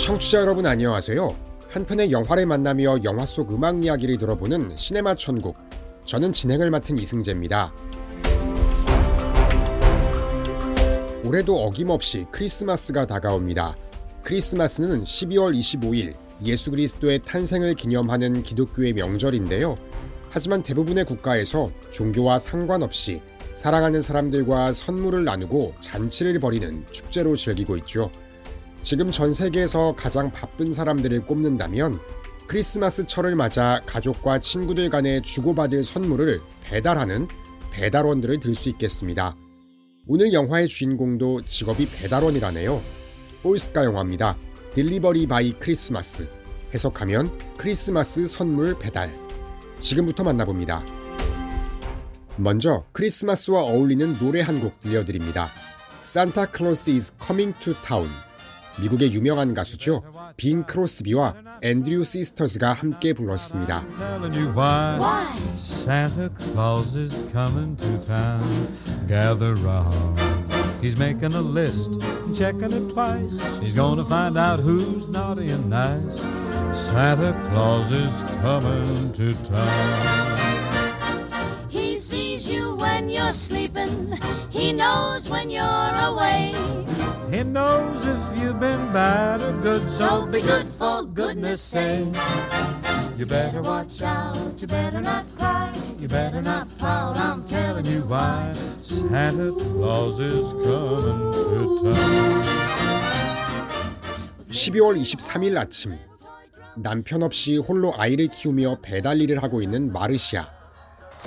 청취자 여러분 안녕하세요. 한 편의 영화를 만나며 영화 속 음악 이야기를 들어보는 시네마 천국. 저는 진행을 맡은 이승재입니다. 올해도 어김없이 크리스마스가 다가옵니다. 크리스마스는 12월 25일 예수 그리스도의 탄생을 기념하는 기독교의 명절인데요. 하지만 대부분의 국가에서 종교와 상관없이 사랑하는 사람들과 선물을 나누고 잔치를 벌이는 축제로 즐기고 있죠. 지금 전 세계에서 가장 바쁜 사람들을 꼽는다면 크리스마스철을 맞아 가족과 친구들 간에 주고받을 선물을 배달하는 배달원들을 들 수 있겠습니다. 오늘 영화의 주인공도 직업이 배달원이라네요. 보이스카 영화입니다. Delivery by Christmas. 해석하면 크리스마스 선물 배달. 지금부터 만나봅니다. 먼저 크리스마스와 어울리는 노래 한 곡 들려드립니다. Santa Claus is coming to town. 미국의 유명한 가수죠. 빈 크로스비와 앤드류 시스터즈가 함께 불렀습니다. telling you why. Santa Claus is coming to town. Gather round. He's making a list, checking it twice. He's gonna find out who's naughty and nice. Santa Claus is coming to town. He sees you when you're sleeping. He knows when you're awake. He knows if you've been bad or good, So be good for goodness sake. you better Watch out, you better not cry. You better not pout. I'm telling you why. Santa Claus is coming to town. 12월 23일 아침 남편 없이 홀로 아이를 키우며 배달 일을 하고 있는 마르시아.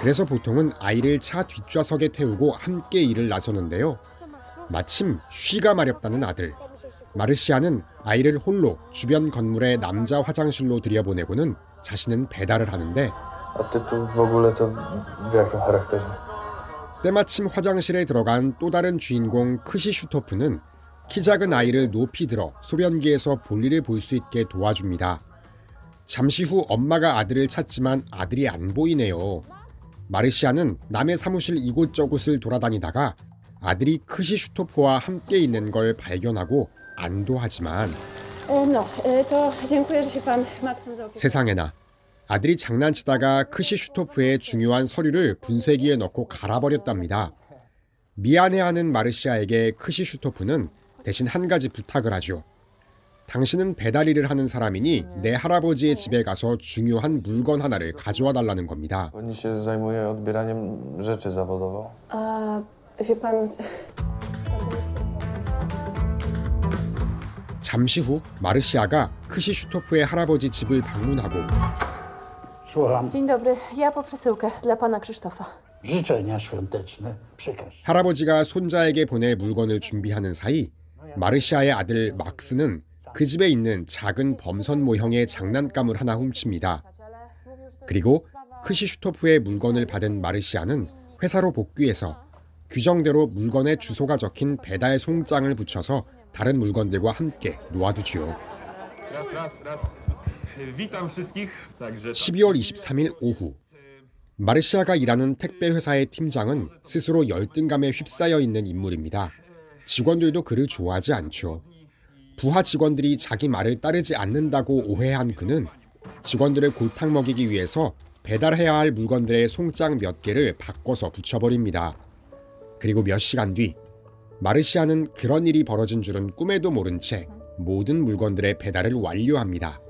그래서 보통은 아이를 차 뒷좌석에 태우고 함께 일을 나서는데요. 마침 쉬가 마렵다는 아들. 마르시아는 아이를 홀로 주변 건물의 남자 화장실로 들여보내고는 자신은 배달을 하는데? 때마침 화장실에 들어간 또 다른 주인공 크시 슈토프는 키 작은 아이를 높이 들어 소변기에서 볼일을 볼 수 있게 도와줍니다. 잠시 후 엄마가 아들을 찾지만 아들이 안 보이네요. 마르시아는 남의 사무실 이곳저곳을 돌아다니다가 아들이 크시슈토프와 함께 있는 걸 발견하고 안도하지만 Maksym zaopiekował. 세상에나 아들이 장난치다가 크시슈토프의 중요한 서류를 분쇄기에 넣고 갈아버렸답니다. 미안해하는 마르시아에게 크시슈토프는 대신 한 가지 부탁을 하죠. 당신은 배달 일을 하는 사람이니 내 할아버지의 집에 가서 중요한 물건 하나를 가져와 달라는 겁니다. Pani wie pan, 잠시 후 마르시아가 크시슈토프의 할아버지 집을 방문하고 Słucham. dzień dobry, ja po przesyłkę dla pana Krzysztofa. Życzenia świąteczne przekaż. 할아버지가 손자에게 보낼 물건을 준비하는 사이 마르시아의 아들 막스는 그 집에 있는 작은 범선 모형의 장난감을 하나 훔칩니다. 그리고 크시슈토프의 물건을 받은 마르시아는 회사로 복귀해서 규정대로 물건에 주소가 적힌 배달 송장을 붙여서 다른 물건들과 함께 놓아두지요. Witam wszystkich. Także 12월 23일 오후 마르시아가 일하는 택배 회사의 팀장은 스스로 열등감에 휩싸여 있는 인물입니다. 직원들도 그를 좋아하지 않죠. 부하 직원들이 자기 말을 따르지 않는다고 오해한 그는 직원들을 골탕 먹이기 위해서 배달해야 할 물건들의 송장 몇 개를 바꿔서 붙여버립니다. 그리고 몇 시간 뒤 마르시아는 그런 일이 벌어진 줄은 꿈에도 모른 채 모든 물건들의 배달을 완료합니다.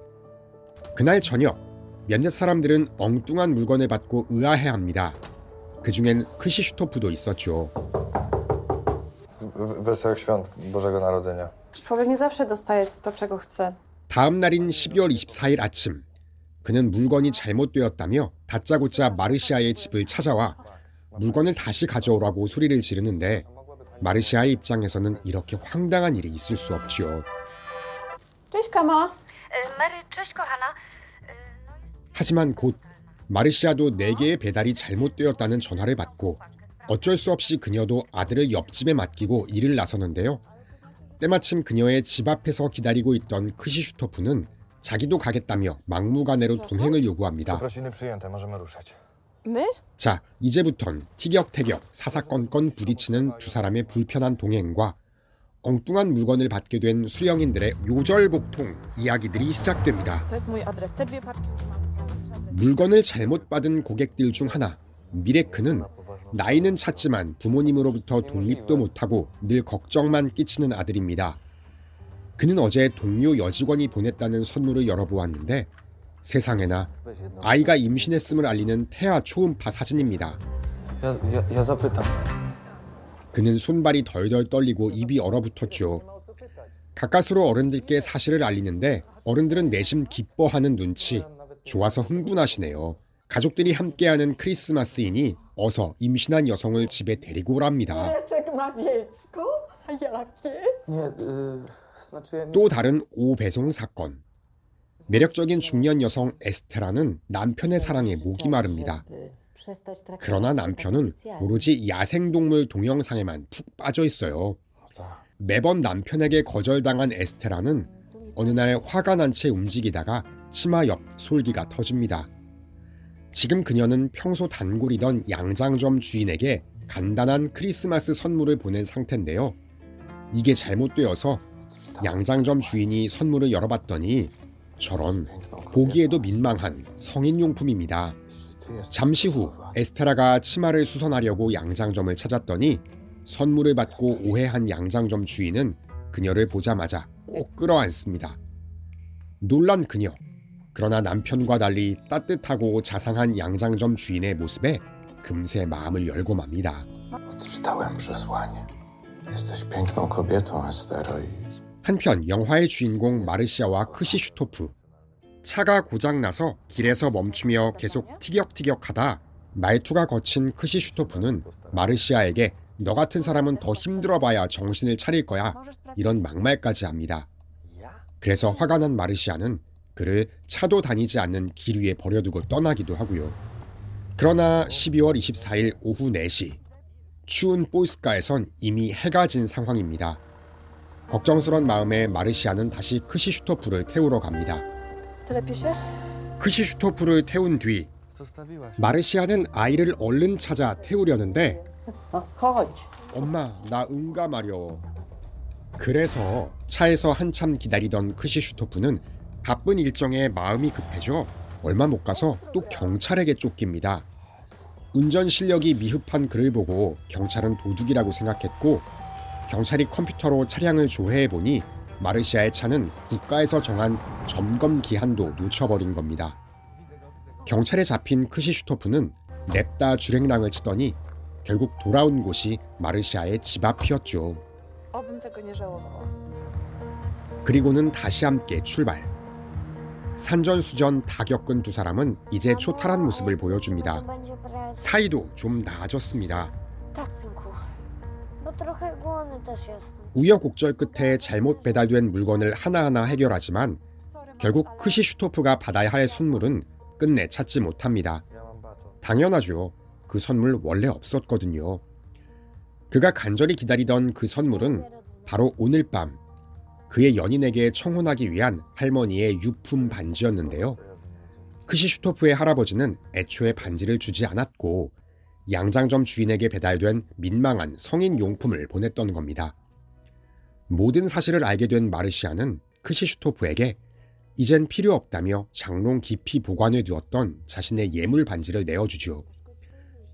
그날 저녁 몇몇 사람들은 엉뚱한 물건을 받고 의아해합니다. 그 중엔 크시슈토프도 있었죠. W- Wesołych świąt Bożego Narodzenia. Człowiek nie zawsze dostaje to, czego chce. 다음 날인 12월 24일 아침, 그는 물건이 잘못되었다며 다짜고짜 마르시아의 집을 찾아와 물건을 다시 가져오라고 소리를 지르는데 마르시아의 입장에서는 이렇게 황당한 일이 있을 수 없지요. 하지만 곧 마르시아도 4개의 배달이 잘못되었다는 전화를 받고 어쩔 수 없이 그녀도 아들을 옆집에 맡기고 일을 나서는데요. 때마침 그녀의 집 앞에서 기다리고 있던 크시슈토프는 자기도 가겠다며 막무가내로 동행을 요구합니다. My? 자, 이제부턴 티격태격, 사사건건 부딪히는 두 사람의 불편한 동행과 엉뚱한 물건을 받게 된 수령인들의 요절복통 이야기들이 시작됩니다. 물건을 잘못 받은 고객들 중 하나 미레크는 나이는 찼지만 부모님으로부터 독립도 못하고 늘 걱정만 끼치는 아들입니다. 그는 어제 동료 여직원이 보냈다는 선물을 열어보았는데 세상에나 아이가 임신했음을 알리는 태아 초음파 사진입니다. 그는 손발이 덜덜 떨리고 입이 얼어붙었죠. 가까스로 어른들께 사실을 알리는데 어른들은 내심 기뻐하는 눈치, 좋아서 흥분하시네요. 가족들이 함께하는 크리스마스이니 어서 임신한 여성을 집에 데리고 오랍니다. Ja nie... 또 다른 오배송 사건. 매력적인 중년 여성 에스테라는 남편의 사랑에 목이 마릅니다. 그러나 남편은 오로지 야생동물 동영상에만 푹 빠져 있어요. 매번 남편에게 거절당한 에스테라는 어느 날 화가 난 채 움직이다가 치마 옆 솔기가 터집니다. 지금 그녀는 평소 단골이던 양장점 주인에게 간단한 크리스마스 선물을 보낸 상태인데요. 이게 잘못되어서 양장점 주인이 선물을 열어봤더니 저런 보기에도 민망한 성인용품입니다. 잠시 후 에스테라가 치마를 수선하려고 양장점을 찾았더니 선물을 받고 오해한 양장점 주인은 그녀를 보자마자 꼭 끌어안습니다. 놀란 그녀. 그러나 남편과 달리 따뜻하고 자상한 양장점 주인의 모습에 금세 마음을 열고 맙니다. 한편 영화의 주인공 마르시아와 크시슈토프 차가 고장나서 길에서 멈추며 계속 티격티격하다 말투가 거친 크시슈토프는 마르시아에게 너 같은 사람은 더 힘들어봐야 정신을 차릴 거야 이런 막말까지 합니다. 그래서 화가 난 마르시아는 그를 차도 다니지 않는 길 위에 버려두고 떠나기도 하고요. 그러나 12월 24일 오후 4시 추운 볼스카에선 이미 해가 진 상황입니다. 걱정스런 마음에 마르시아는 다시 크시슈토프를 태우러 갑니다. 크시슈토프를 태운 뒤. 마르시아는 아이를 얼른 찾아 태우려는데. 엄마 나 응가 마려. 그래서 차에서 한참 기다리던 크시슈토프는 바쁜 일정에 마음이 급해져 얼마 못 가서 또 경찰에게 쫓깁니다. 운전 실력이 미흡한 그를 보고 경찰은 도둑이라고 생각했고 경찰이 컴퓨터로 차량을 조회해 보니 마르시아의 차는 국가에서 정한 점검 기한도 놓쳐버린 겁니다. 경찰에 잡힌 크시슈토프는 냅다 주랭랑을 치더니 결국 돌아온 곳이 마르시아의 집 앞이었죠. Żałowała. 그리고는 다시 함께 출발. 산전수전 다 겪은 두 사람은 이제 초탈한 모습을 보여줍니다. 사이도 좀 나아졌습니다. Bo trochę głodny też jestem. 우여곡절 끝에 잘못 배달된 물건을 하나하나 해결하지만 결국 크시슈토프가 받아야 할 선물은 끝내 찾지 못합니다. 당연하죠. 그 선물 원래 없었거든요. 그가 간절히 기다리던 그 선물은 바로 오늘 밤 그의 연인에게 청혼하기 위한 할머니의 유품 반지였는데요. 크시슈토프의 할아버지는 애초에 반지를 주지 않았고 양장점 주인에게 배달된 민망한 성인 용품을 보냈던 겁니다. 모든 사실을 알게 된 마르시아는 크시슈토프에게 이젠 필요 없다며 장롱 깊이 보관해 두었던 자신의 예물 반지를 내어주죠.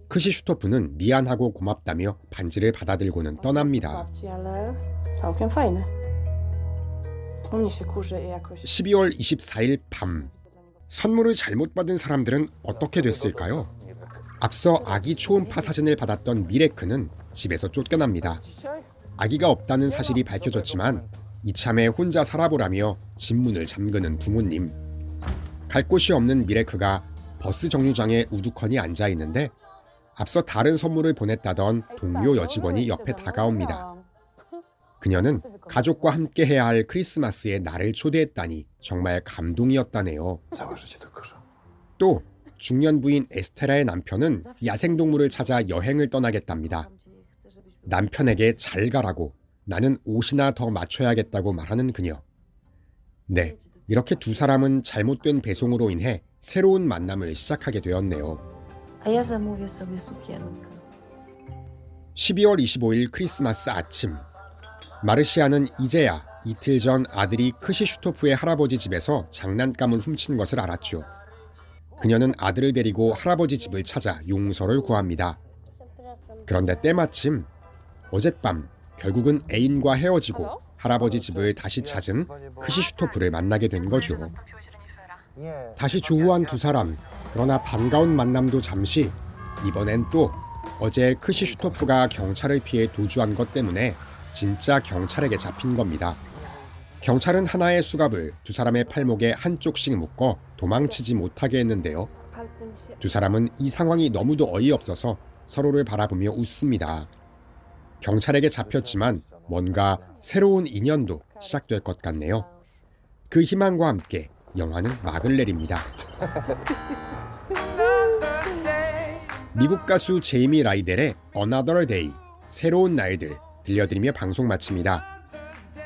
크시슈토프는 미안하고 고맙다며 반지를 받아들고는 떠납니다. Babci, ale całkiem fajne. U mnie się kurzy i jakoś... 12월 24일 밤 선물을 잘못 받은 사람들은 어떻게 됐을까요? 앞서 아기 초음파 사진을 받았던 미레크는 집에서 쫓겨납니다. 아기가 없다는 사실이 밝혀졌지만 이참에 혼자 살아보라며 집 문을 잠그는 부모님. 갈 곳이 없는 미레크가 버스 정류장에 우두커니 앉아 있는데 앞서 다른 선물을 보냈다던 동료 여직원이 옆에 다가옵니다. 그녀는 가족과 함께 해야 할 크리스마스에 나를 초대했다니 정말 감동이었다네요. 또 중년 부인 에스테라의 남편은 야생동물을 찾아 여행을 떠나겠답니다. 남편에게 잘 가라고 나는 옷이나 더 맞춰야겠다고 말하는 그녀. 네, 이렇게 두 사람은 잘못된 배송으로 인해 새로운 만남을 시작하게 되었네요. A ja zamówię sobie sukienkę. 12월 25일 크리스마스 아침 마르시아는 이제야 이틀 전 아들이 크시슈토프의 할아버지 집에서 장난감을 훔친 것을 알았죠. 그녀는 아들을 데리고 할아버지 집을 찾아 용서를 구합니다. 그런데 때마침 어젯밤 결국은 애인과 헤어지고 할아버지 집을 다시 찾은 크시슈토프를 만나게 된 거죠. 다시 조우한 두 사람. 그러나 반가운 만남도 잠시. 이번엔 또 어제 크시슈토프가 경찰을 피해 도주한 것 때문에 진짜 경찰에게 잡힌 겁니다. 경찰은 하나의 수갑을 두 사람의 팔목에 한쪽씩 묶어 도망치지 못하게 했는데요. 두 사람은 이 상황이 너무도 어이없어서 서로를 바라보며 웃습니다. 경찰에게 잡혔지만 뭔가 새로운 인연도 시작될 것 같네요. 그 희망과 함께 영화는 막을 내립니다. 미국 가수 제이미 라이델의 Another Day 새로운 날들 들려드리며 방송 마칩니다.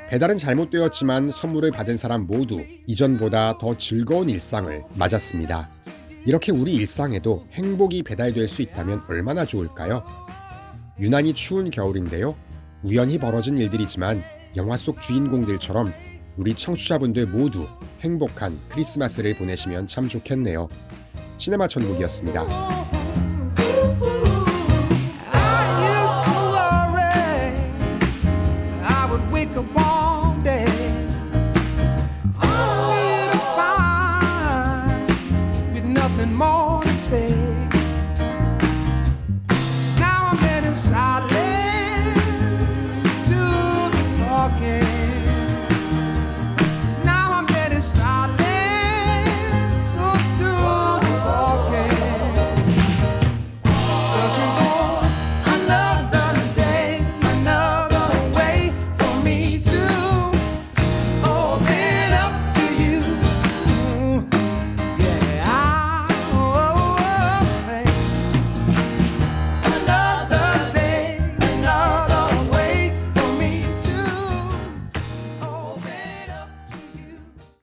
배달은 잘못되었지만 선물을 받은 사람 모두 이전보다 더 즐거운 일상을 맞았습니다. 이렇게 우리 일상에도 행복이 배달될 수 있다면 얼마나 좋을까요? 유난히 추운 겨울인데요. 우연히 벌어진 일들이지만 영화 속 주인공들처럼 우리 청취자분들 모두 행복한 크리스마스를 보내시면 참 좋겠네요. 시네마 천국이었습니다.